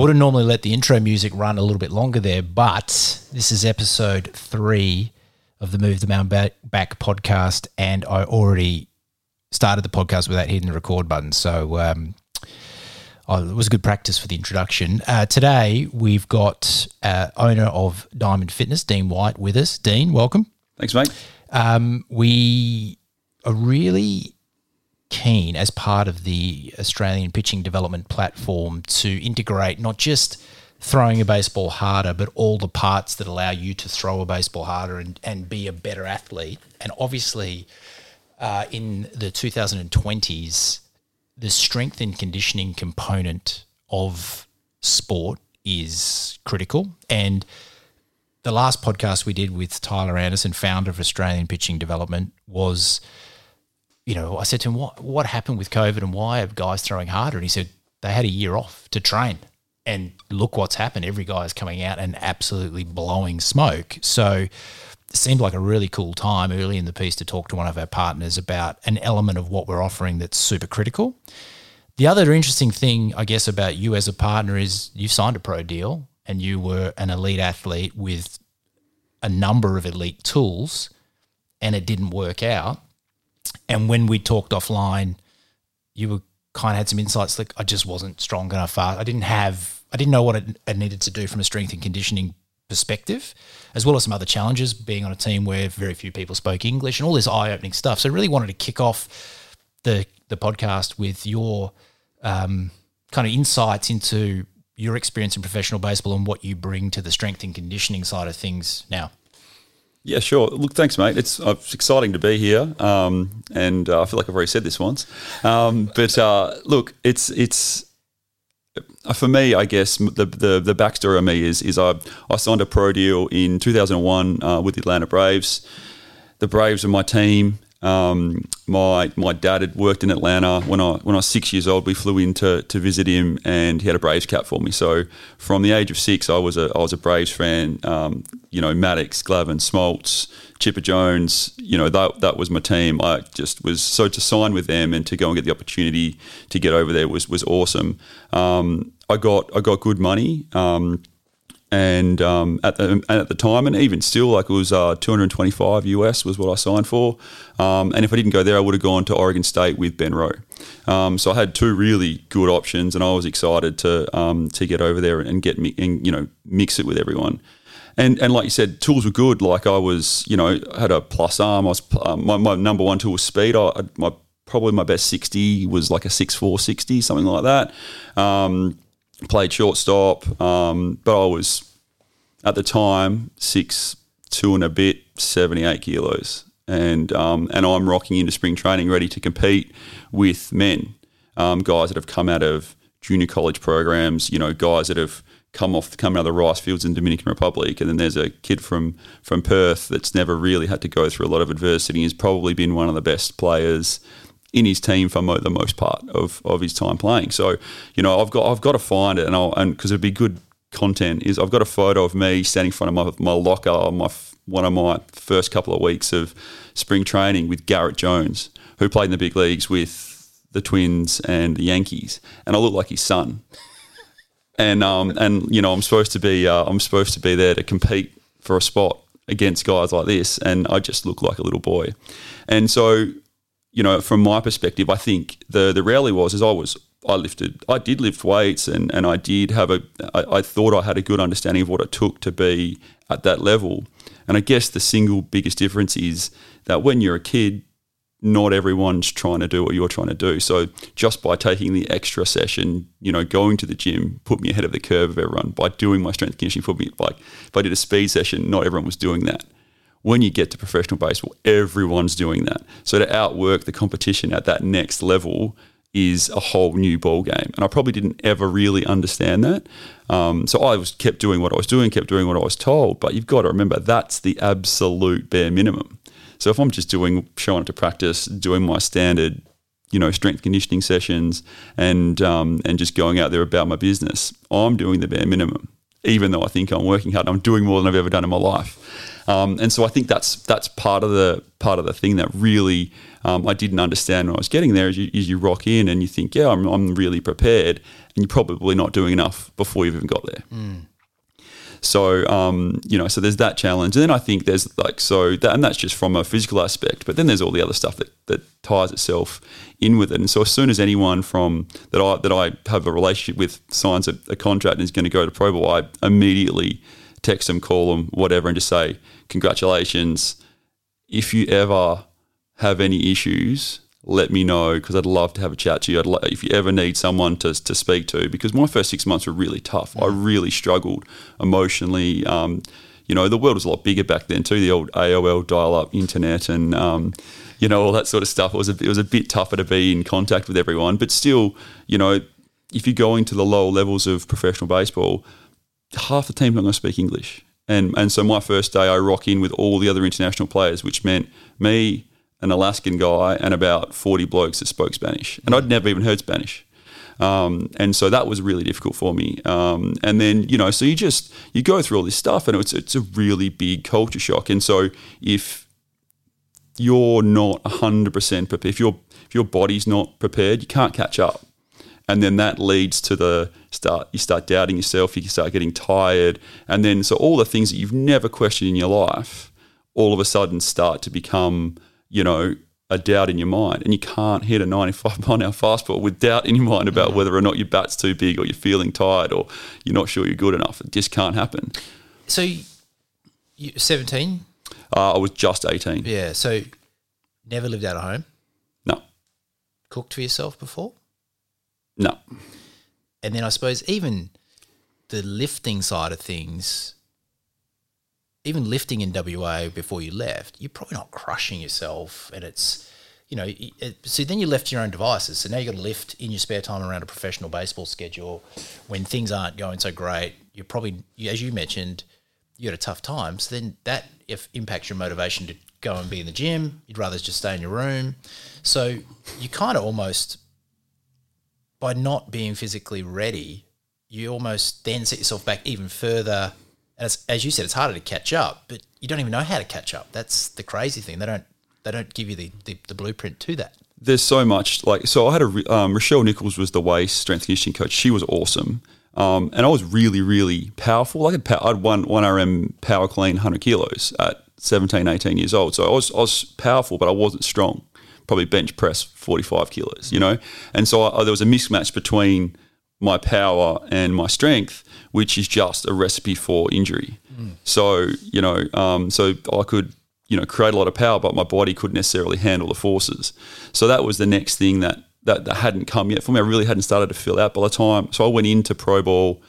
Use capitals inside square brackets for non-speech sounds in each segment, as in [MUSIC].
Would have normally let the intro music run a little bit longer there, but this is episode three of the Move the Mountain Back, Back podcast, and I already started the podcast without hitting the record button. So um, oh, it was good practice for the introduction. Uh, today we've got uh, owner of Diamond Fitness, Dean White, with us. Dean, welcome. Thanks, mate. Um, we are really keen as part of the Australian pitching development platform to integrate not just throwing a baseball harder, but all the parts that allow you to throw a baseball harder and, and be a better athlete. And obviously, uh, in the 2020s, the strength and conditioning component of sport is critical. And the last podcast we did with Tyler Anderson, founder of Australian Pitching Development, was, you know, I said to him, what, what happened with COVID and why are guys throwing harder? And he said, they had a year off to train. And look what's happened. Every guy is coming out and absolutely blowing smoke. So it seemed like a really cool time early in the piece to talk to one of our partners about an element of what we're offering that's super critical. The other interesting thing, I guess, about you as a partner is you signed a pro deal and you were an elite athlete with a number of elite tools and it didn't work out. And when we talked offline, you were kind of had some insights like I just wasn't strong enough. Fast. I didn't have, I didn't know what I needed to do from a strength and conditioning perspective, as well as some other challenges being on a team where very few people spoke English and all this eye opening stuff. So I really wanted to kick off the the podcast with your um, kind of insights into your experience in professional baseball and what you bring to the strength and conditioning side of things now. Yeah, sure. Look, thanks, mate. It's, uh, it's exciting to be here, um, and uh, I feel like I've already said this once. Um, but uh, look, it's it's uh, for me, I guess the, the the backstory of me is is I I signed a pro deal in 2001 uh, with the Atlanta Braves. The Braves are my team. Um, my my dad had worked in Atlanta when I when I was six years old. We flew in to, to visit him, and he had a Braves cap for me. So from the age of six, I was a I was a Braves fan. Um, you know, Maddux, Glavine, Smoltz, Chipper Jones. You know that that was my team. I just was so to sign with them and to go and get the opportunity to get over there was was awesome. Um, I got I got good money. Um, and um, at the and at the time, and even still, like it was uh, 225 US was what I signed for. Um, and if I didn't go there, I would have gone to Oregon State with Ben Rowe. Um, so I had two really good options, and I was excited to um, to get over there and get me and you know mix it with everyone. And and like you said, tools were good. Like I was, you know, had a plus arm. I was um, my, my number one tool was speed. I, my probably my best 60 was like a 6'4", 60, something like that. Played shortstop, um, but I was at the time six two and a bit, seventy eight kilos, and um, and I'm rocking into spring training, ready to compete with men, um, guys that have come out of junior college programs, you know, guys that have come off come out of the rice fields in Dominican Republic, and then there's a kid from from Perth that's never really had to go through a lot of adversity. He's probably been one of the best players in his team for mo- the most part of, of his time playing. So, you know, I've got I've got to find it, and I'll, and because it'd be good content is I've got a photo of me standing in front of my, my locker on my one of my first couple of weeks of spring training with Garrett Jones, who played in the big leagues with the Twins and the Yankees, and I look like his son. and um, and you know I'm supposed to be uh, I'm supposed to be there to compete for a spot against guys like this, and I just look like a little boy. And so you know, from my perspective, I think the the reality was is I was I lifted I did lift weights and, and I did have a I, I thought I had a good understanding of what it took to be at that level. And I guess the single biggest difference is that when you're a kid, not everyone's trying to do what you're trying to do. So just by taking the extra session, you know, going to the gym put me ahead of the curve of everyone. By doing my strength conditioning put me like if I did a speed session, not everyone was doing that when you get to professional baseball, everyone's doing that. So to outwork the competition at that next level is a whole new ball game, and I probably didn't ever really understand that. Um, so I was kept doing what I was doing, kept doing what I was told. But you've got to remember that's the absolute bare minimum. So if I'm just doing showing up to practice, doing my standard, you know, strength conditioning sessions, and um, and just going out there about my business, I'm doing the bare minimum. Even though I think I'm working hard. I'm doing more than I've ever done in my life. Um, and so I think that's that's part of the part of the thing that really um, I didn't understand when I was getting there. Is you, is you rock in and you think, yeah, I'm, I'm really prepared, and you're probably not doing enough before you've even got there. So um, you know, so there's that challenge, and then I think there's like so that, and that's just from a physical aspect. But then there's all the other stuff that that ties itself in with it. And so as soon as anyone from that I that I have a relationship with signs a, a contract and is going to go to pro ball, I immediately text them, call them, whatever, and just say congratulations. If you ever have any issues, let me know because I'd love to have a chat to you. I'd lo- if you ever need someone to, to speak to, because my first six months were really tough. I really struggled emotionally. Um, you know, the world was a lot bigger back then too. The old AOL dial-up internet and um, you know all that sort of stuff. It was a, it was a bit tougher to be in contact with everyone, but still, you know, if you go into the lower levels of professional baseball, half the team's not going to speak English. And and so my first day, I rock in with all the other international players, which meant me, an Alaskan guy, and about forty blokes that spoke Spanish, and I'd never even heard Spanish. Um, and so that was really difficult for me. Um, and then you know, so you just you go through all this stuff, and it's it's a really big culture shock. And so if you're not hundred percent prepared, if your if your body's not prepared, you can't catch up and then that leads to the start you start doubting yourself you start getting tired and then so all the things that you've never questioned in your life all of a sudden start to become you know a doubt in your mind and you can't hit a 95 [LAUGHS] mile an hour fastball with doubt in your mind about whether or not your bat's too big or you're feeling tired or you're not sure you're good enough it just can't happen So, you, 17? uh, i was just 18 Yeah. So, never lived out of home? no Cooked for yourself before? no And then I suppose even the lifting side of things, even lifting in WA before you left, you're probably not crushing yourself. And it's, you know, it, so then you're left your own devices. So now you've got to lift in your spare time around a professional baseball schedule. When things aren't going so great, you're probably, as you mentioned, you had a tough time. So then that if impacts your motivation to go and be in the gym. You'd rather just stay in your room. So you kind of almost by not being physically ready, you almost then set yourself back even further. And it's, as you said, it's harder to catch up, but you don't even know how to catch up. That's the crazy thing. They don't they don't give you the, the, the blueprint to that. there's so much like so I had a um, Rochelle Nichols was the WAIS strength conditioning coach. She was awesome, um, and I was really really powerful. I had I'd one one RM power clean 100 kilos at 17, 18 years old. So I was I was powerful, but I wasn't strong. Probably bench press 45 kilos, you know. And so I, there was a mismatch between my power and my strength, which is just a recipe for injury. So you know, um, so I could you know create a lot of power, but my body couldn't necessarily handle the forces. So that was the next thing that that, that hadn't come yet for me. I really hadn't started to fill out by the time. So I went into pro ball,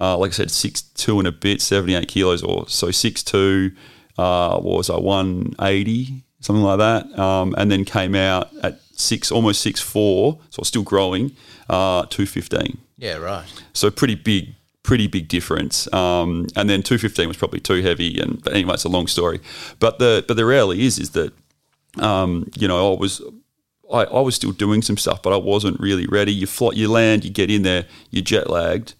uh, like I said, six two and a bit, seventy eight kilos or so, six two. Uh, was I one eighty something like that, um, and then came out at six almost six four, so I was still growing, uh, two fifteen. Yeah, right. So pretty big, pretty big difference. Um, and then 215 was probably too heavy. And but anyway, it's a long story. But the but the reality is is that um, you know I was I, I was still doing some stuff, but I wasn't really ready. You fly, you land, you get in there, you're jet lagged,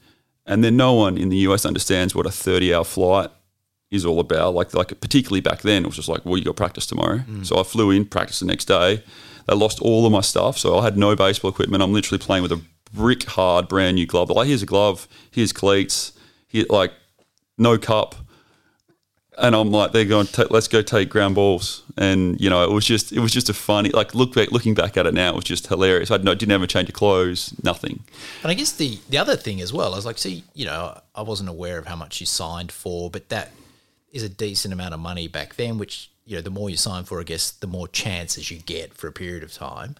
and then no one in the US understands what a 30 hour flight is all about. Like like particularly back then, it was just like, well, you got practice tomorrow. So I flew in, practiced the next day. They lost all of my stuff, so I had no baseball equipment. I'm literally playing with a brick hard brand new glove. Like, here's a glove, here's cleats, here like no cup. And I'm like, they're going, "Ta- let's go take ground balls. And you know, it was just, it was just a funny, like look back, looking back at it now, it was just hilarious. I didn't have a change of clothes, nothing. And I guess the the other thing as well, I was like, see, you know, I wasn't aware of how much you signed for, but that is a decent amount of money back then. Which you know, the more you sign for, I guess, the more chances you get for a period of time.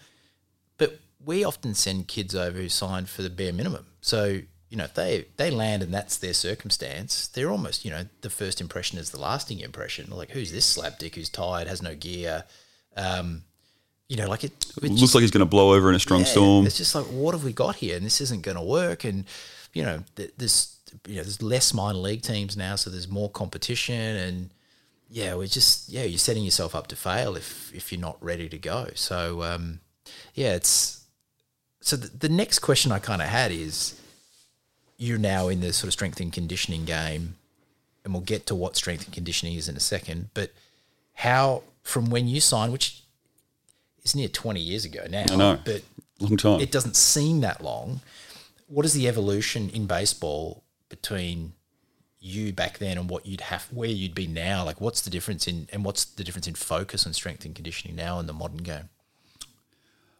We often send kids over who signed for the bare minimum. So you know, if they they land and that's their circumstance, they're almost you know the first impression is the lasting impression. Like, who's this slapdick who's tired, has no gear? Um, you know, like it. It looks like he's going to blow over in a strong Yeah, storm. It's just like, what have we got here? And this isn't going to work. And you know, th- there's you know, there's less minor league teams now, so there's more competition. And yeah, we're just yeah, you're setting yourself up to fail if if you're not ready to go. So um, yeah, it's so the, the next question I kind of had is. you're now in the sort of strength and conditioning game, and we'll get to what strength and conditioning is in a second. But how from when you signed, which is near 20 years ago now, I know. but Long time. it doesn't seem that long. What is the evolution in baseball between you back then and what you'd have where you'd be now? Like what's the difference in and what's the difference in focus and strength and conditioning now in the modern game?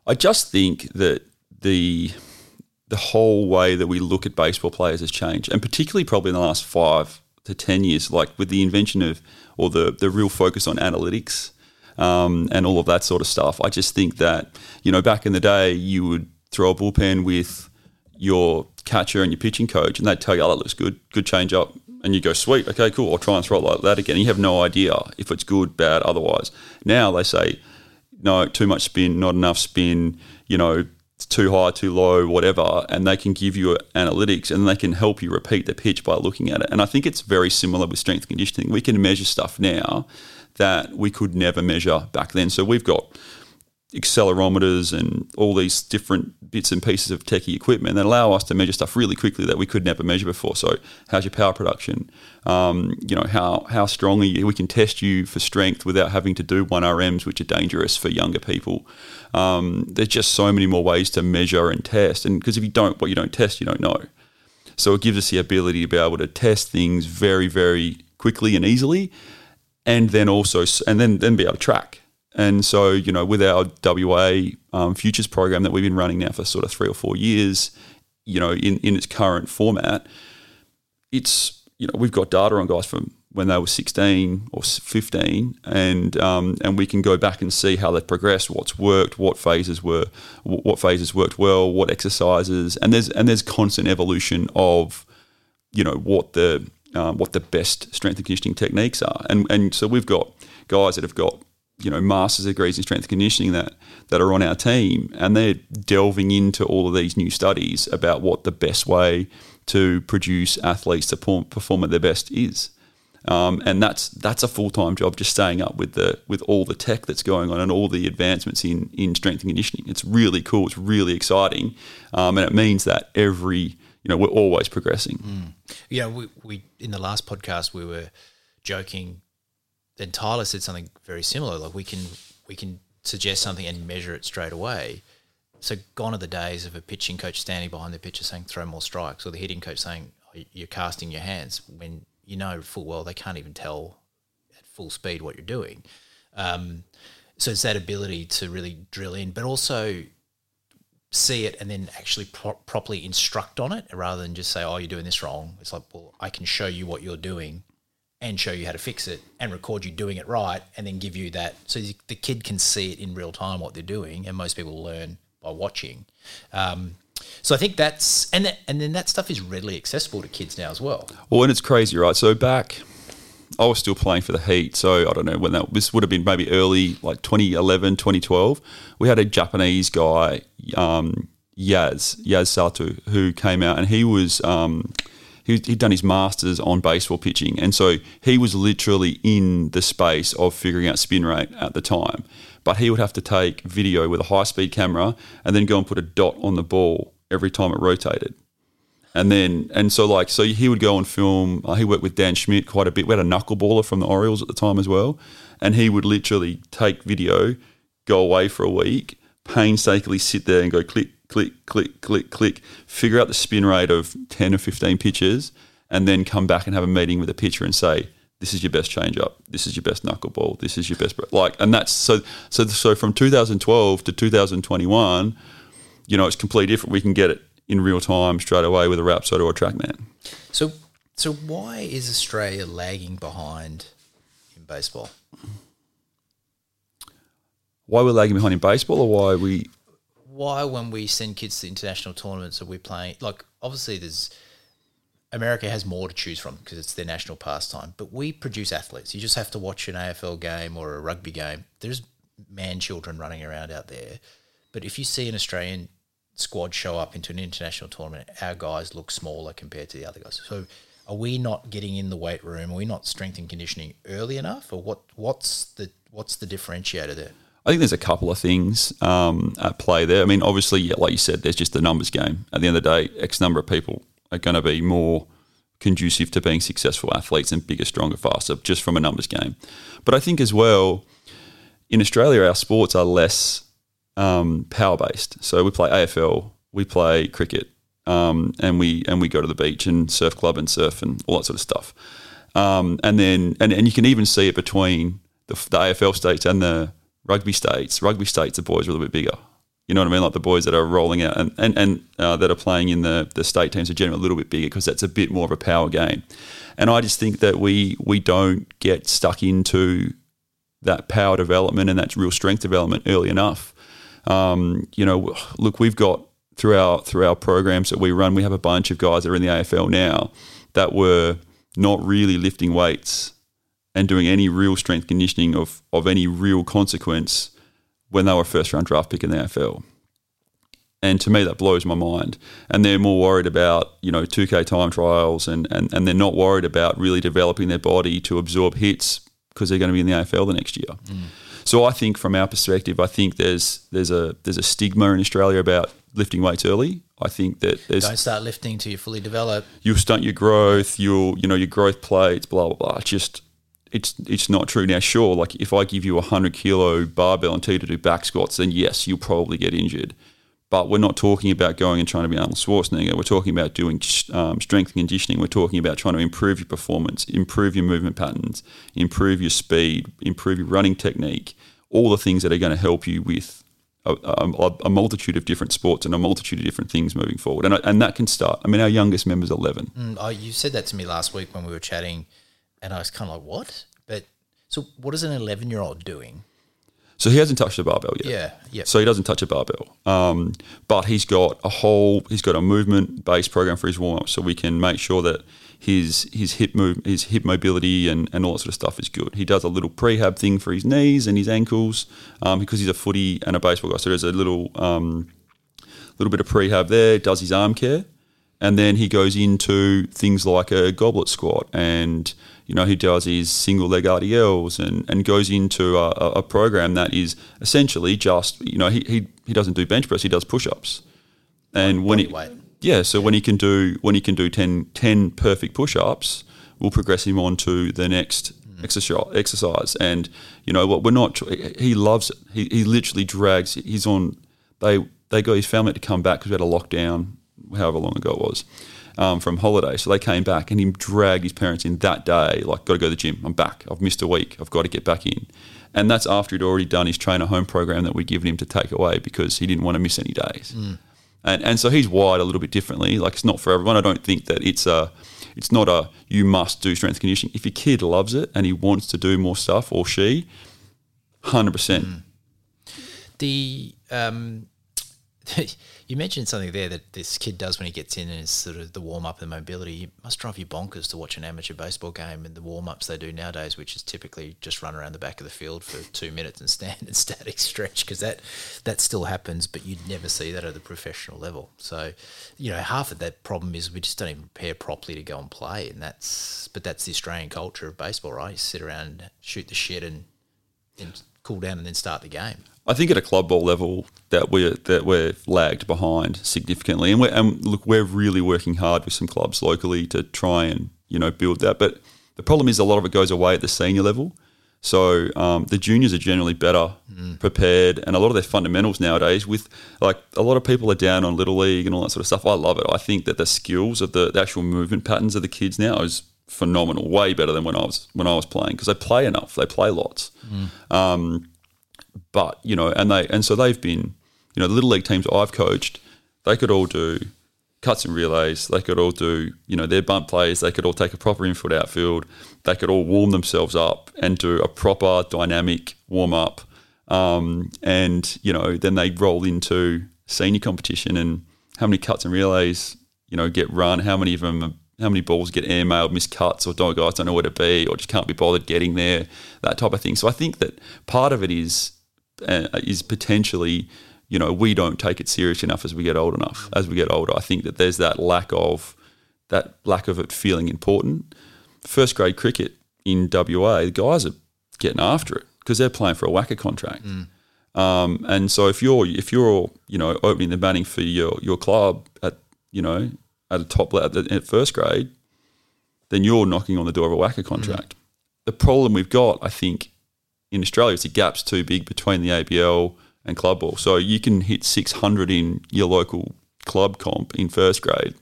I just think that the the whole way that we look at baseball players has changed, and particularly probably in the last five to ten years, like with the invention of or the the real focus on analytics um, and all of that sort of stuff. I just think that you know back in the day you would throw a bullpen with your catcher and your pitching coach, and they'd tell you, "Oh, that looks good, good change up," and you go, "Sweet, okay, cool, I'll try and throw it like that again." You have no idea if it's good, bad, otherwise. Now they say, "No, too much spin, not enough spin," you know. Too high, too low, whatever, and they can give you analytics and they can help you repeat the pitch by looking at it. And I think it's very similar with strength conditioning. We can measure stuff now that we could never measure back then. So we've got accelerometers and all these different bits and pieces of techie equipment that allow us to measure stuff really quickly that we could never measure before. So, how's your power production? Um, you know, how how strong are you? We can test you for strength without having to do one RMs, which are dangerous for younger people. Um, there's just so many more ways to measure and test, and because if you don't, what you don't test, you don't know. So it gives us the ability to be able to test things very, very quickly and easily, and then also and then then be able to track. And so, you know, with our WA um, futures program that we've been running now for sort of three or four years, you know, in, in its current format, it's, you know, we've got data on guys from when they were 16 or 15 and um, and we can go back and see how they've progressed what's worked what phases were what phases worked well what exercises and there's and there's constant evolution of you know what the um, what the best strength and conditioning techniques are. And and so we've got guys that have got you know master's degrees in strength conditioning that that are on our team and they're delving into all of these new studies about what the best way to produce athletes to perform at their best is um, and that's that's a full time job, just staying up with the with all the tech that's going on and all the advancements in in strength and conditioning. It's really cool. It's really exciting, um, and it means that every you know we're always progressing. Mm. Yeah, we, we in the last podcast we were joking. Then Tyler said something very similar. Like we can we can suggest something and measure it straight away. So gone are the days of a pitching coach standing behind the pitcher saying throw more strikes, or the hitting coach saying oh, you're casting your hands when you know full well they can't even tell at full speed what you're doing. Um, so it's that ability to really drill in, but also see it and then actually pro- properly instruct on it rather than just say, "Oh, you're doing this wrong." It's like, well, I can show you what you're doing and show you how to fix it and record you doing it right and then give you that so the kid can see it in real time what they're doing and most people learn by watching um, so I think that's and that, and then that stuff is readily accessible to kids now as well. Well, and it's crazy, right? So back, I was still playing for the Heat, so I don't know when that this would have been maybe early like 2011, 2012. We had a Japanese guy, um, Yaz Yaz Sato, who came out and he was. Um, he, he'd done his masters on baseball pitching, and so he was literally in the space of figuring out spin rate at the time. But he would have to take video with a high speed camera and then go and put a dot on the ball every time it rotated. And then, and so like, so he would go and film. Uh, he worked with Dan Schmidt quite a bit. We had a knuckleballer from the Orioles at the time as well, and he would literally take video, go away for a week, painstakingly sit there and go click, click, click, click, click, figure out the spin rate of ten or fifteen pitches, and then come back and have a meeting with the pitcher and say, "This is your best changeup. This is your best knuckleball. This is your best like." And that's so so so from 2012 to 2021 you know, it's completely different. We can get it in real time straight away with a Rapsodo or a TrackMan. So, so why is Australia lagging behind in baseball? Why we're lagging behind in baseball, or why we? Why, when we send kids to international tournaments, are we playing? Like, obviously, there's America has more to choose from because it's their national pastime. But we produce athletes. You just have to watch an AFL game or a rugby game. There's man children running around out there. But if you see an Australian squad show up into an international tournament, our guys look smaller compared to the other guys. So are we not getting in the weight room? Are we not strength and conditioning early enough, or what? What's the what's the differentiator there? I think there's a couple of things um, at play there. I mean, obviously, like you said, there's just the numbers game. At the end of the day, X number of people are going to be more conducive to being successful athletes and bigger, stronger, faster, just from a numbers game. But I think as well, in Australia, our sports are less um, power based. So we play AFL, we play cricket, um, and we and we go to the beach and surf club and surf and all that sort of stuff. Um, and then and, and you can even see it between the, the AFL states and the rugby states. Rugby states, the boys are a little bit bigger. You know what I mean? Like the boys that are rolling out and and, and uh, that are playing in the, the state teams are generally a little bit bigger because that's a bit more of a power game. And I just think that we we don't get stuck into that power development and that real strength development early enough. Um, you know, look, we've got through our through our programs that we run, we have a bunch of guys that are in the AFL now that were not really lifting weights and doing any real strength conditioning of of any real consequence when they were first round draft pick in the AFL. And to me, that blows my mind. And they're more worried about, you know, 2K time trials and, and, and they're not worried about really developing their body to absorb hits because they're going to be in the AFL the next year. Mm. So I think from our perspective, I think there's there's a there's a stigma in Australia about lifting weights early. I think that there's don't start lifting till you're fully developed. You'll stunt your growth. You'll you know your growth plates. Blah blah blah. It's just it's it's not true. Now, sure, like if I give you a hundred kilo barbell and tell you to do back squats, then yes, you'll probably get injured. But we're not talking about going and trying to be Arnold Schwarzenegger. We're talking about doing um, strength and conditioning. We're talking about trying to improve your performance, improve your movement patterns, improve your speed, improve your running technique. All the things that are going to help you with a, a, a, multitude of different sports and a multitude of different things moving forward. And, and that can start. I mean, our youngest member is 11. Mm, oh, you said that to me last week when we were chatting, and I was kind of like, what? But so, what is an 11 year old doing? So he hasn't touched a barbell yet. Yeah, yeah. So he doesn't touch a barbell, um, but he's got a whole he's got a movement based program for his warm up, so we can make sure that his his hip move his hip mobility and, and all that sort of stuff is good. He does a little prehab thing for his knees and his ankles um, because he's a footy and a baseball guy. So there's a little um, little bit of prehab there. Does his arm care, and then he goes into things like a goblet squat and you know, he does his single leg RDLs and, and goes into a, a program that is essentially just, you know, he, he, he doesn't do bench press, he does push ups. And when he, weight. yeah, so when he can do, when he can do 10, 10 perfect push ups, we'll progress him on to the next exercise. And, you know, what we're not, he loves it. He, he literally drags, he's on, they, they got his family to come back because we had a lockdown, however long ago it was um, from holiday. So they came back and he dragged his parents in that day, like, got to go to the gym. I'm back. I've missed a week. I've got to get back in. And that's after he'd already done his trainer home program that we'd given him to take away because he didn't want to miss any days. Mm. And, and so he's wired a little bit differently. Like it's not for everyone. I don't think that it's a, it's not a you must do strength conditioning. If your kid loves it and he wants to do more stuff or she, hundred mm. percent. The um, [LAUGHS] you mentioned something there that this kid does when he gets in and is sort of the warm up and mobility. It must drive you bonkers to watch an amateur baseball game and the warm ups they do nowadays, which is typically just run around the back of the field for two minutes and stand and [LAUGHS] static stretch because that that still happens, but you'd never see that at the professional level. So, you know, half of that problem is we just don't even prepare properly to go and play, and that's but that's the Australian culture of baseball, right? You sit around, shoot the shit, and and cool down and then start the game. I think at a club ball level that we're that we're lagged behind significantly, and, we're, and look, we're really working hard with some clubs locally to try and you know build that. But the problem is a lot of it goes away at the senior level. So um, the juniors are generally better mm. prepared, and a lot of their fundamentals nowadays. With like a lot of people are down on little league and all that sort of stuff. I love it. I think that the skills of the, the actual movement patterns of the kids now is phenomenal, way better than when I was when I was playing because they play enough, they play lots. Mm. Um, but you know, and they and so they've been, you know, the little league teams I've coached, they could all do cuts and relays. They could all do, you know, their bump plays. They could all take a proper infield outfield. They could all warm themselves up and do a proper dynamic warm up. Um, and you know, then they roll into senior competition and how many cuts and relays, you know, get run. How many of them how many balls get airmailed, missed cuts, or dog guys don't know where to be, or just can't be bothered getting there, that type of thing. So I think that part of it is uh, is potentially, you know, we don't take it serious enough as we get old enough. As we get older, I think that there's that lack of that lack of it feeling important. First grade cricket in WA, the guys are getting after it because they're playing for a WACA contract. Mm. Um, and so if you're if you're you know opening the batting for your your club at you know at a top level at first grade, then you're knocking on the door of a WACA contract. Mm. The problem we've got, I think, in Australia is the gap's too big between the ABL and club ball. So you can hit 600 in your local club comp in first grade,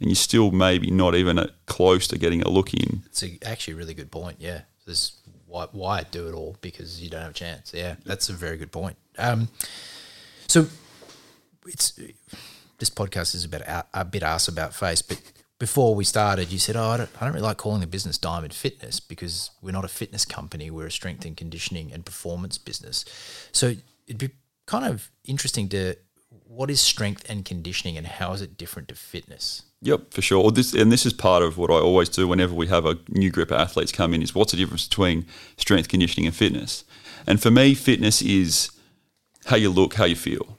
and you're still maybe not even close to getting a look in. It's a, actually a really good point. Yeah, there's why why do it all because you don't have a chance. Yeah, that's a very good point. Um, so it's this podcast is about a, bit ass about face, but before we started, you said, "Oh, I don't, I don't really like calling the business Diamond Fitness because we're not a fitness company. We're a strength and conditioning and performance business." So it'd be kind of interesting to what is strength and conditioning and how is it different to fitness? Yep, for sure. This and this is part of what I always do whenever we have a new group of athletes come in is what's the difference between strength conditioning and fitness? And for me, fitness is how you look, how you feel.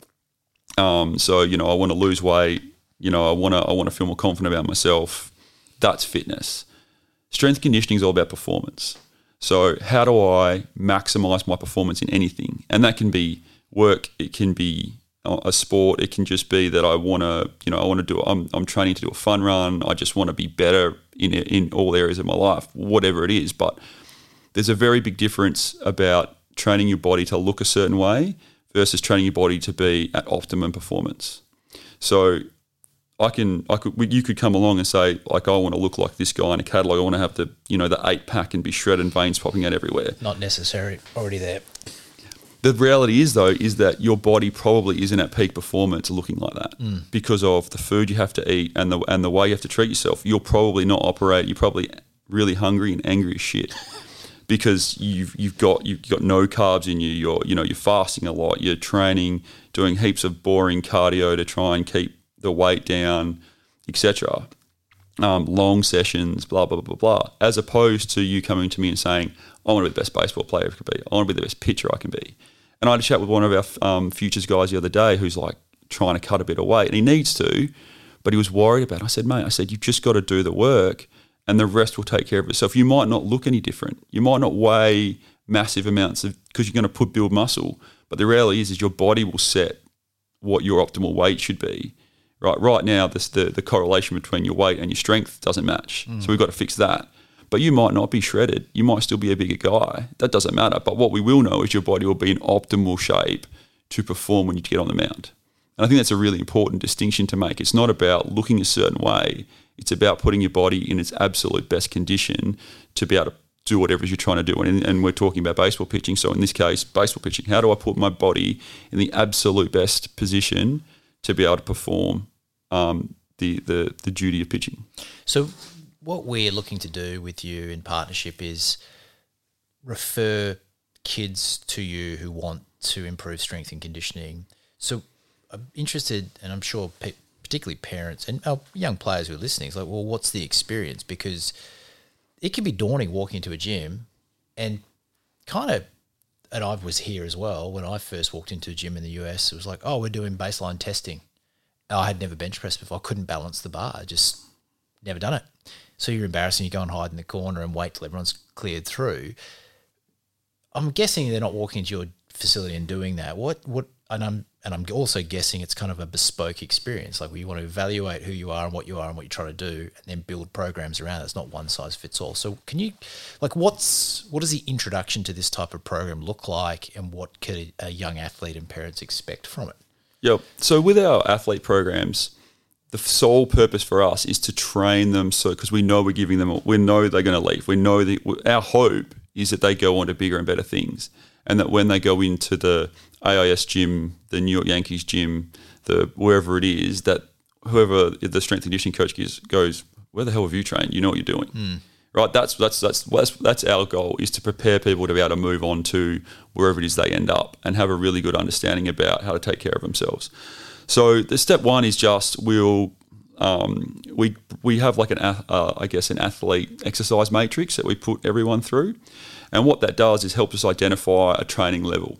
Um, so you know, I want to lose weight. You know, I want to I want to feel more confident about myself. That's fitness. Strength conditioning is all about performance. So how do I maximize my performance in anything? And that can be work. It can be a sport. It can just be that I want to, you know, I want to do. I'm, I'm training to do a fun run. I just want to be better in in all areas of my life, whatever it is. But there's a very big difference about training your body to look a certain way versus training your body to be at optimum performance. So I can, I could, you could come along and say, like, I want to look like this guy in a catalog. I want to have the, you know, the eight pack and be shredded and veins popping out everywhere. Not necessary. Already there. The reality is, though, is that your body probably isn't at peak performance looking like that mm. because of the food you have to eat and the and the way you have to treat yourself. You'll probably not operate. You're probably really hungry and angry as shit because you've you've got you've got no carbs in you. You're you know you're fasting a lot. You're training, doing heaps of boring cardio to try and keep the weight down, etc. Um, long sessions, blah blah blah blah. As opposed to you coming to me and saying, "I want to be the best baseball player I can be. I want to be the best pitcher I can be." And I had a chat with one of our um, futures guys the other day who's like trying to cut a bit of weight, and he needs to, but he was worried about. It. I said, "Mate, I said you've just got to do the work." And the rest will take care of itself. You might not look any different. You might not weigh massive amounts of because you're going to put build muscle, but the reality is is your body will set what your optimal weight should be. Right, right now, this, the the correlation between your weight and your strength doesn't match. Mm. So we've got to fix that. But you might not be shredded. You might still be a bigger guy. That doesn't matter. But what we will know is your body will be in optimal shape to perform when you get on the mound. And I think that's a really important distinction to make. It's not about looking a certain way. It's about putting your body in its absolute best condition to be able to do whatever you're trying to do. And, and we're talking about baseball pitching. So in this case, baseball pitching. How do I put my body in the absolute best position to be able to perform um, the, the the duty of pitching? So what we're looking to do with you in partnership is refer kids to you who want to improve strength and conditioning. So I'm interested, and I'm sure particularly parents and uh, young players who are listening, it's like, well, what's the experience? Because it can be daunting walking into a gym and kind of, and I was here as well when I first walked into a gym in the US. It was like, oh, we're doing baseline testing. I had never bench pressed before. I couldn't balance the bar. Just never done it. So you're embarrassing. You go and hide in the corner and wait till everyone's cleared through. I'm guessing they're not walking into your facility and doing that. What what and I'm and I'm also guessing it's kind of a bespoke experience. Like we want to evaluate who you are and what you are and what you're trying to do, and then build programs around it. It's not one size fits all. So can you, like, what's what does the introduction to this type of program look like, and what could a young athlete and parents expect from it? Yep. So with our athlete programs, the sole purpose for us is to train them. So because we know we're giving them, we know they're going to leave. We know that our hope is that they go on to bigger and better things, and that when they go into the AIS gym, the New York Yankees gym, the wherever it is, that whoever the strength and conditioning coach is, goes, where the hell have you trained? You know what you're doing. Mm. Right, that's, that's that's that's that's our goal is to prepare people to be able to move on to wherever it is they end up and have a really good understanding about how to take care of themselves. So the step one is just we'll um, we we have like an uh, I guess an athlete exercise matrix that we put everyone through, and what that does is help us identify a training level.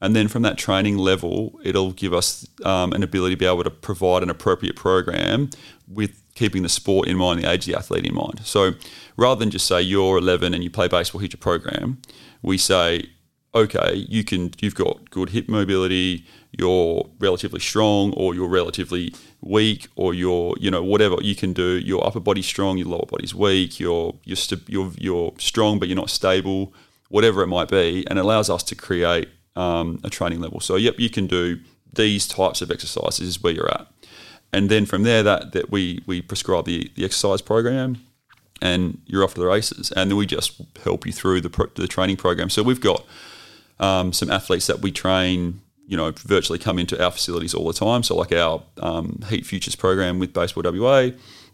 And then from that training level, it'll give us um, an ability to be able to provide an appropriate program with keeping the sport in mind, the age of the athlete in mind. So rather than just say you're 11 and you play baseball, here's your program, we say, okay, you can you've got good hip mobility, you're relatively strong, or you're relatively weak, or you're you know whatever you can do. Your upper body's strong, your lower body's weak. You're you're st- you're, you're strong, but you're not stable. Whatever it might be, and it allows us to create um, a training level. So yep, you can do these types of exercises is where you're at, and then from there that that we we prescribe the the exercise program and you're off to the races. And then we just help you through the, pro- the training program. So we've got um, some athletes that we train, you know, virtually come into our facilities all the time. So like our um, Heat Futures program with Baseball WA,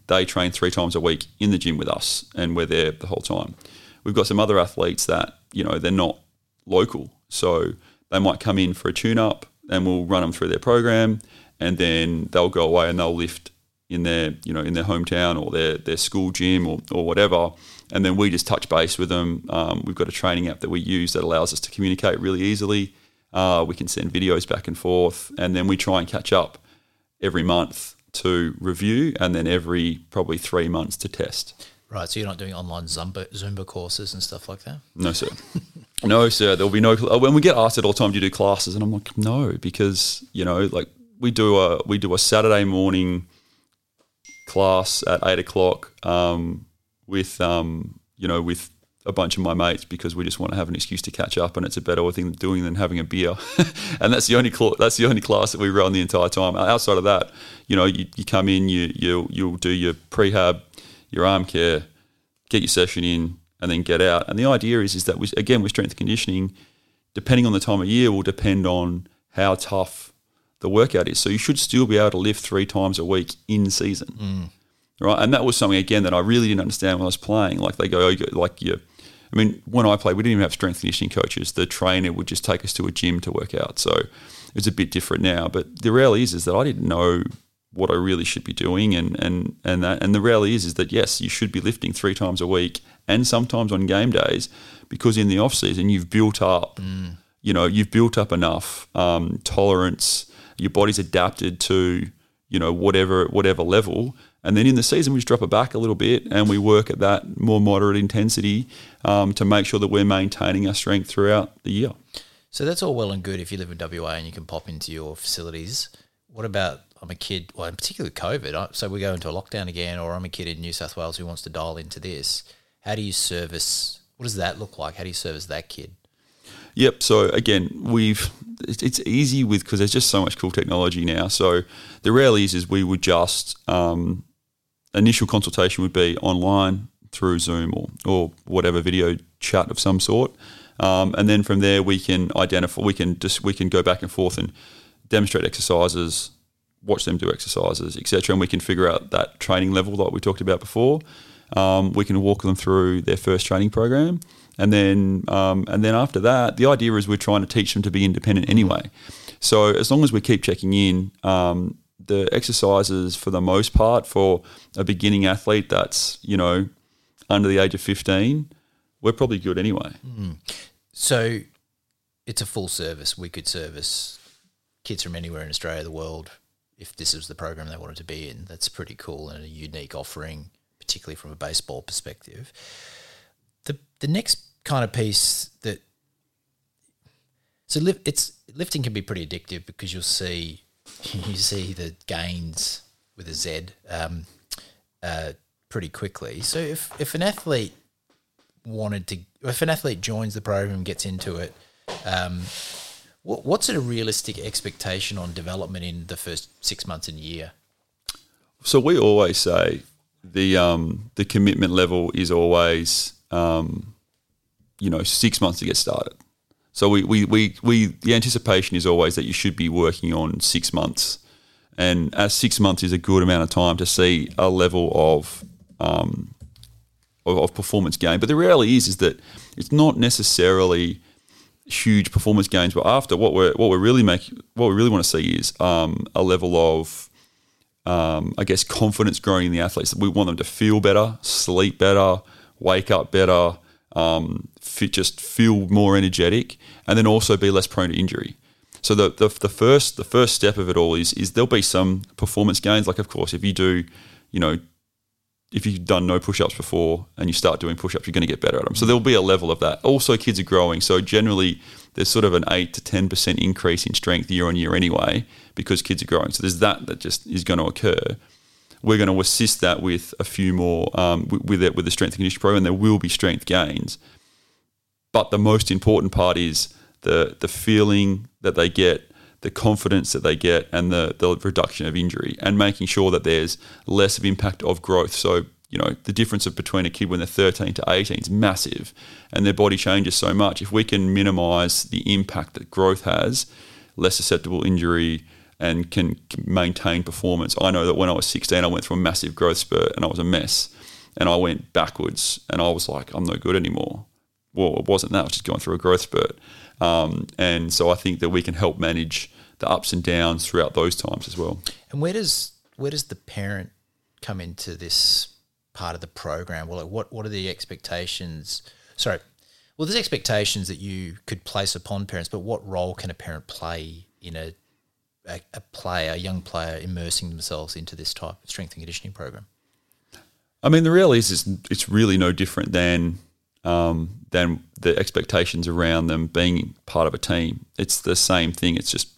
they train three times a week in the gym with us, and we're there the whole time. We've got some other athletes that you know they're not local, so they might come in for a tune-up, and we'll run them through their program, and then they'll go away and they'll lift in their you know in their hometown or their their school gym or, or whatever. And then we just touch base with them. Um, we've got a training app that we use that allows us to communicate really easily. Uh, we can send videos back and forth and then we try and catch up every month to review and then every probably three months to test Right, so you're not doing online Zumba, Zumba courses and stuff like that? no sir [LAUGHS] no sir there'll be no when we get asked at all time do you do classes and i'm like no because you know like we do a we do a saturday morning class at eight o'clock um, with um, you know with a bunch of my mates because we just want to have an excuse to catch up, and it's a better thing doing than having a beer. [LAUGHS] and that's the only cl- that's the only class that we run the entire time. Outside of that, you know, you, you come in, you you you'll do your prehab, your arm care, get your session in, and then get out. And the idea is is that we, again with strength conditioning, depending on the time of year, will depend on how tough the workout is. So you should still be able to lift three times a week in season, mm. right? And that was something again that I really didn't understand when I was playing. Like they go, oh, like you. I mean, when I played, we didn't even have strength conditioning coaches. The trainer would just take us to a gym to work out. So it's a bit different now. But the reality is, is that I didn't know what I really should be doing, and and and that. And the reality is, is that yes, you should be lifting three times a week, and sometimes on game days, because in the off season you've built up, you know, you've built up enough um, tolerance. Your body's adapted to you know whatever whatever level and then in the season we just drop it back a little bit and we work at that more moderate intensity um, to make sure that we're maintaining our strength throughout the year So that's all well and good if you live in WA and you can pop into your facilities. What about I'm a kid, well, in particular COVID. I- So we go into a lockdown again, or I'm a kid in New South Wales who wants to dial into this. How do you service? What does that look like? How do you service that kid? Yep. So again, we've it's, easy with because there's just so much cool technology now. So the reality is, is we would just um, initial consultation would be online through Zoom or or whatever video chat of some sort, um, and then from there we can identify we can just we can go back and forth and demonstrate exercises, watch them do exercises, etc. And we can figure out that training level that we talked about before. Um, we can walk them through their first training program, and then um, and then after that, the idea is we're trying to teach them to be independent anyway. So as long as we keep checking in, um, the exercises for the most part for a beginning athlete that's you know under the age of fifteen, we're probably good anyway. So it's a full service. We could service kids from anywhere in Australia, the world, if this is the program they wanted to be in. That's pretty cool and a unique offering, particularly from a baseball perspective. The the next kind of piece that so lift, it's lifting can be pretty addictive because you'll see [LAUGHS] you see the gains with a Z um, uh, pretty quickly. So if if an athlete wanted to, if an athlete joins the program, and gets into it, um, what's a realistic expectation on development in the first six months and a year? So we always say the um, the commitment level is always um, you know six months to get started. So we, we, we, we the anticipation is always that you should be working on six months, and as six months is a good amount of time to see a level of um, of, of performance gain. But the reality is is that it's not necessarily huge performance gains. we're after what we're what we're really make what we really want to see is um, a level of um, I guess confidence growing in the athletes. We want them to feel better, sleep better, wake up better, um, fit, just feel more energetic, and then also be less prone to injury. So the, the the first the first step of it all is is there'll be some performance gains. Like of course, if you do, you know, if you've done no push-ups before and you start doing push-ups, you're going to get better at them. So there'll be a level of that. Also, kids are growing, so generally there's sort of an eight to ten percent increase in strength year on year anyway because kids are growing. So there's that that just is going to occur. We're going to assist that with a few more um, with it with the strength and conditioning program. There will be strength gains, but the most important part is the the feeling that they get the confidence that they get and the, the reduction of injury and making sure that there's less of impact of growth. So, you know, the difference of between a kid when they're 13 to 18 is massive and their body changes so much. If we can minimize the impact that growth has, less susceptible injury and can maintain performance. I know that when I was 16, I went through a massive growth spurt and I was a mess and I went backwards and I was like, I'm no good anymore. Well, it wasn't that, I was just going through a growth spurt. Um, and so I think that we can help manage the ups and downs throughout those times as well. And where does where does the parent come into this part of the program? Well, what what are the expectations? Sorry, well, there's expectations that you could place upon parents, but what role can a parent play in a a, a player, a young player, immersing themselves into this type of strength and conditioning program? I mean, the reality is, is it's really no different than um, than the expectations around them being part of a team. It's the same thing. It's just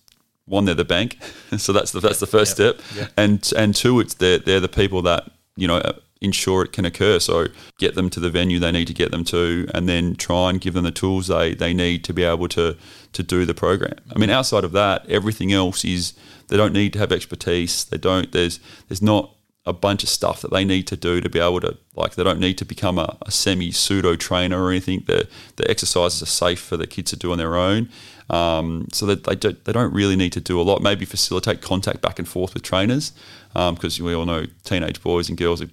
one, they're the bank, [LAUGHS] so that's the that's the first yep. step, yep. and and two, it's they're they're the people that you know ensure it can occur. So get them to the venue they need to get them to, and then try and give them the tools they they need to be able to to do the program. I mean, outside of that, everything else is they don't need to have expertise. They don't. There's there's not a bunch of stuff that they need to do to be able to like they don't need to become a, a semi pseudo trainer or anything. The the exercises are safe for the kids to do on their own. Um, so that they don't, they don't really need to do a lot. Maybe facilitate contact back and forth with trainers because um, we all know teenage boys and girls are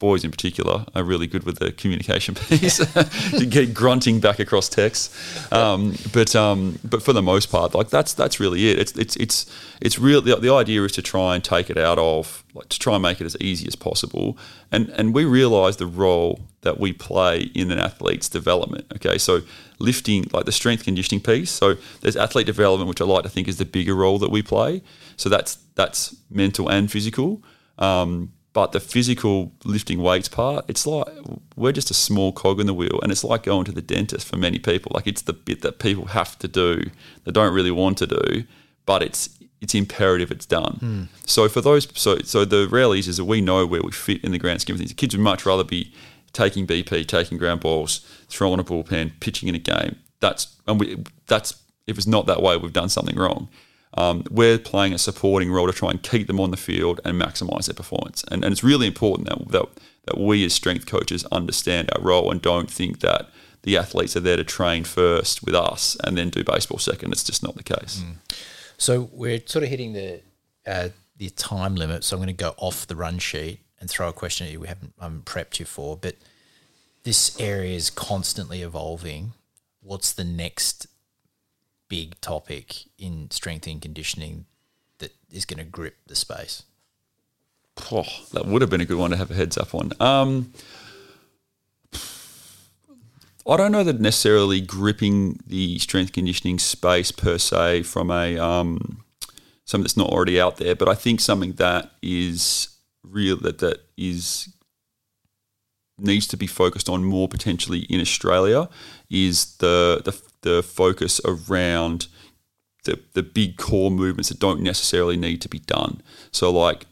boys in particular are really good with the communication [LAUGHS] piece, To [LAUGHS] get grunting back across text. Um, but um, but for the most part, like that's that's really it. It's it's it's it's real. The, the idea is to try and take it out of like to try and make it as easy as possible. And and we realise the role that we play in an athlete's development. Okay, so lifting like the strength conditioning piece. So there's athlete development, which I like to think is the bigger role that we play. So that's that's mental and physical. Um, but the physical lifting weights part, it's like we're just a small cog in the wheel, and it's like going to the dentist for many people. Like it's the bit that people have to do, they don't really want to do, but it's it's imperative it's done. Mm. So for those, so so the realities is that we know where we fit in the grand scheme of things. The kids would much rather be taking BP, taking ground balls, throwing a bullpen, pitching in a game. That's and we that's if it's not that way, we've done something wrong um, we're playing a supporting role to try and keep them on the field and maximise their performance. And, and it's really important that, that, that we as strength coaches understand our role and don't think that the athletes are there to train first with us and then do baseball second. It's just not the case. Mm. So we're sort of hitting the uh, the time limit. So I'm going to go off the run sheet and throw a question at you we haven't um, prepped you for. But this area is constantly evolving. What's the next big topic in strength and conditioning that is going to grip the space? Oh, that would have been a good one to have a heads up on. Um, I don't know that necessarily gripping the strength conditioning space per se from a um, something that's not already out there, but I think something that is real that that is needs to be focused on more potentially in Australia is the the the focus around the, the big core movements that don't necessarily need to be done. So, like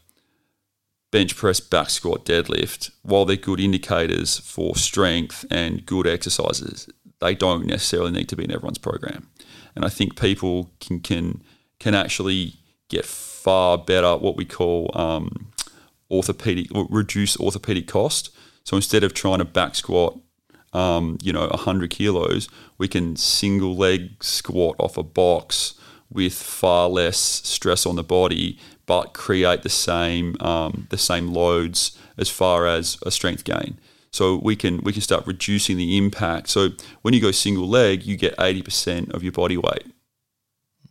bench press, back squat, deadlift, while they're good indicators for strength and good exercises, they don't necessarily need to be in everyone's program. And I think people can can can actually get far better what we call um, orthopedic reduce orthopedic cost. So instead of trying to back squat um, you know, 100 kilos, we can single leg squat off a box with far less stress on the body, but create the same um, the same loads as far as a strength gain. So we can we can start reducing the impact. So when you go single leg, you get 80% of your body weight.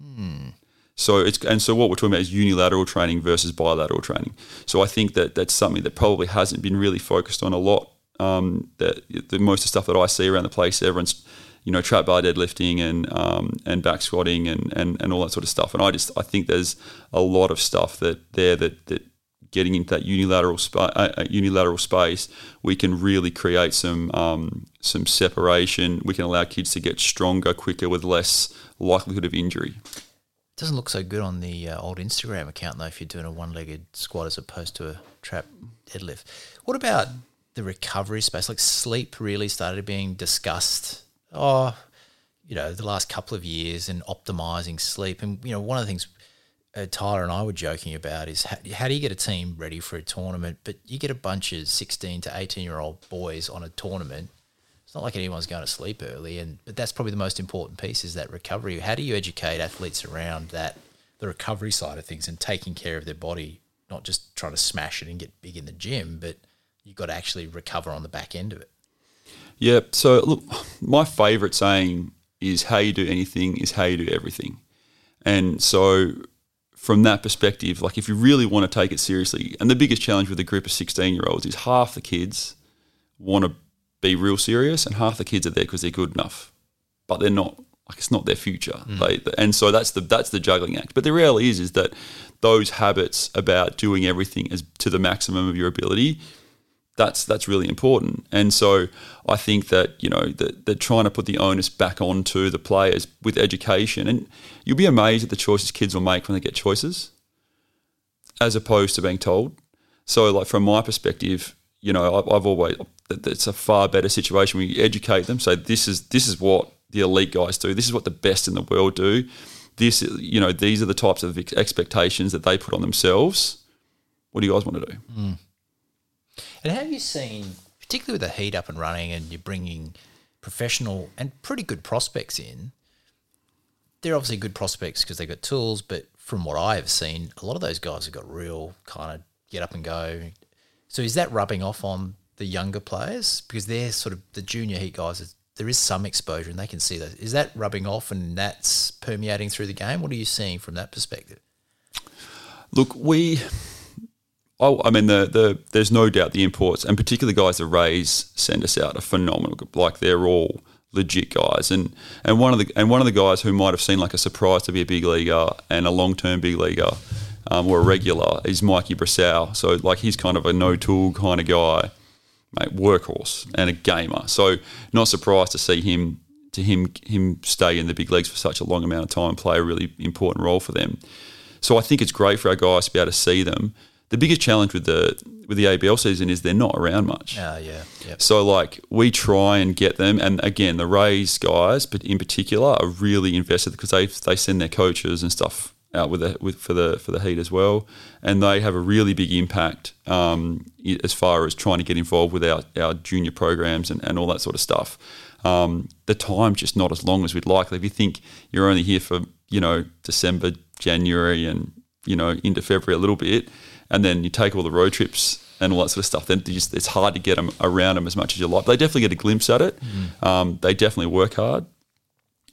Hmm. So it's and so what we're talking about is unilateral training versus bilateral training. So I think that that's something that probably hasn't been really focused on a lot um, the, the most of the stuff that I see around the place, everyone's you know trap bar deadlifting and um, and back squatting and, and and all that sort of stuff. And I just I think there's a lot of stuff that there that that getting into that unilateral spa- uh, uh, unilateral space, we can really create some um, some separation. We can allow kids to get stronger quicker with less likelihood of injury. Doesn't look so good on the uh, old Instagram account though. If you're doing a one-legged squat as opposed to a trap deadlift. What about the recovery space? Like sleep really started being discussed. Oh, you know, the last couple of years and optimizing sleep. And you know, one of the things uh, Tyler and I were joking about is how, how do you get a team ready for a tournament? But you get a bunch of 16 to 18 year old boys on a tournament it's not like anyone's going to sleep early, and but that's probably the most important piece is that recovery. How do you educate athletes around that the recovery side of things and taking care of their body, not just trying to smash it and get big in the gym, but you've got to actually recover on the back end of it. Yeah. So look, my favourite saying is how you do anything is how you do everything, and so from that perspective, like if you really want to take it seriously, and the biggest challenge with a group of sixteen year olds is half the kids want to be real serious, and half the kids are there because they're good enough, but they're not. Like it's not their future. Mm. They, and so that's the that's the juggling act. But the reality is is that those habits about doing everything as to the maximum of your ability, that's that's really important. And so I think that you know that they're trying to put the onus back onto the players with education, and you'll be amazed at the choices kids will make when they get choices, as opposed to being told. So like from my perspective, you know, I've always it's a far better situation you educate them. Say this is this is what the elite guys do. This is what the best in the world do. This you know these are the types of expectations that they put on themselves. What do you guys want to do? Mm. And have you seen, particularly with the heat up and running, and you're bringing professional and pretty good prospects in? They're obviously good prospects because they've got tools, but from what I have seen, a lot of those guys have got real kind of get up and go. So is that rubbing off on the younger players because they're sort of the junior heat guys. There is some exposure and they can see that. Is that rubbing off and that's permeating through the game? What are you seeing from that perspective? Look, we. Oh, I mean, the, the there's no doubt the imports and particularly guys that Rays send us out are phenomenal. Like they're all legit guys, and and one of the and one of the guys who might have seemed like a surprise to be a big leaguer and a long term big leaguer um, or a regular is Mikey Brosseau. So like he's kind of a no tool kind of guy mate, workhorse and a gamer. So not surprised to see him to him him stay in the big leagues for such a long amount of time and play a really important role for them. So I think it's great for our guys to be able to see them. The biggest challenge with the with the ABL season is they're not around much. Uh, yeah, yep. So like we try and get them, and again the Rays guys, but in particular, are really invested because they they send their coaches and stuff out with the with for the for the Heat as well, and they have a really big impact um, as far as trying to get involved with our, our junior programs and, and all that sort of stuff. Um, the time's just not as long as we'd like. If you think you're only here for you know December, January, and you know into February a little bit, and then you take all the road trips and all that sort of stuff, then just, it's hard to get them around them as much as you like. They definitely get a glimpse at it. Mm. Um, they definitely work hard,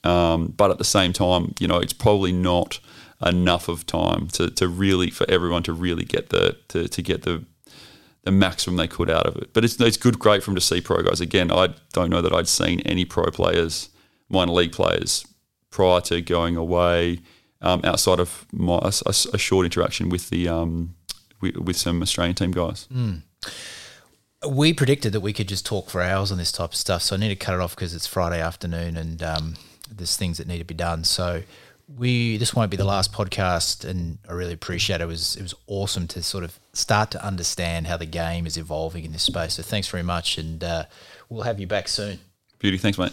um, but at the same time, you know, it's probably not enough of time to, to really for everyone to really get the to, to get the the maximum they could out of it. But it's it's good, great for them to see pro guys. Again, I don't know that I'd seen any pro players, minor league players, prior to going away, um, outside of my, a, a, short interaction with the um, with, with, some Australian team guys. Mm. We predicted that we could just talk for hours on this type of stuff, so I need to cut it off because it's Friday afternoon and um, there's things that need to be done. So we this won't be the last podcast, and I really appreciate it. It was it was awesome to sort of start to understand how the game is evolving in this space. So thanks very much, and uh, we'll have you back soon. Beauty, thanks, mate.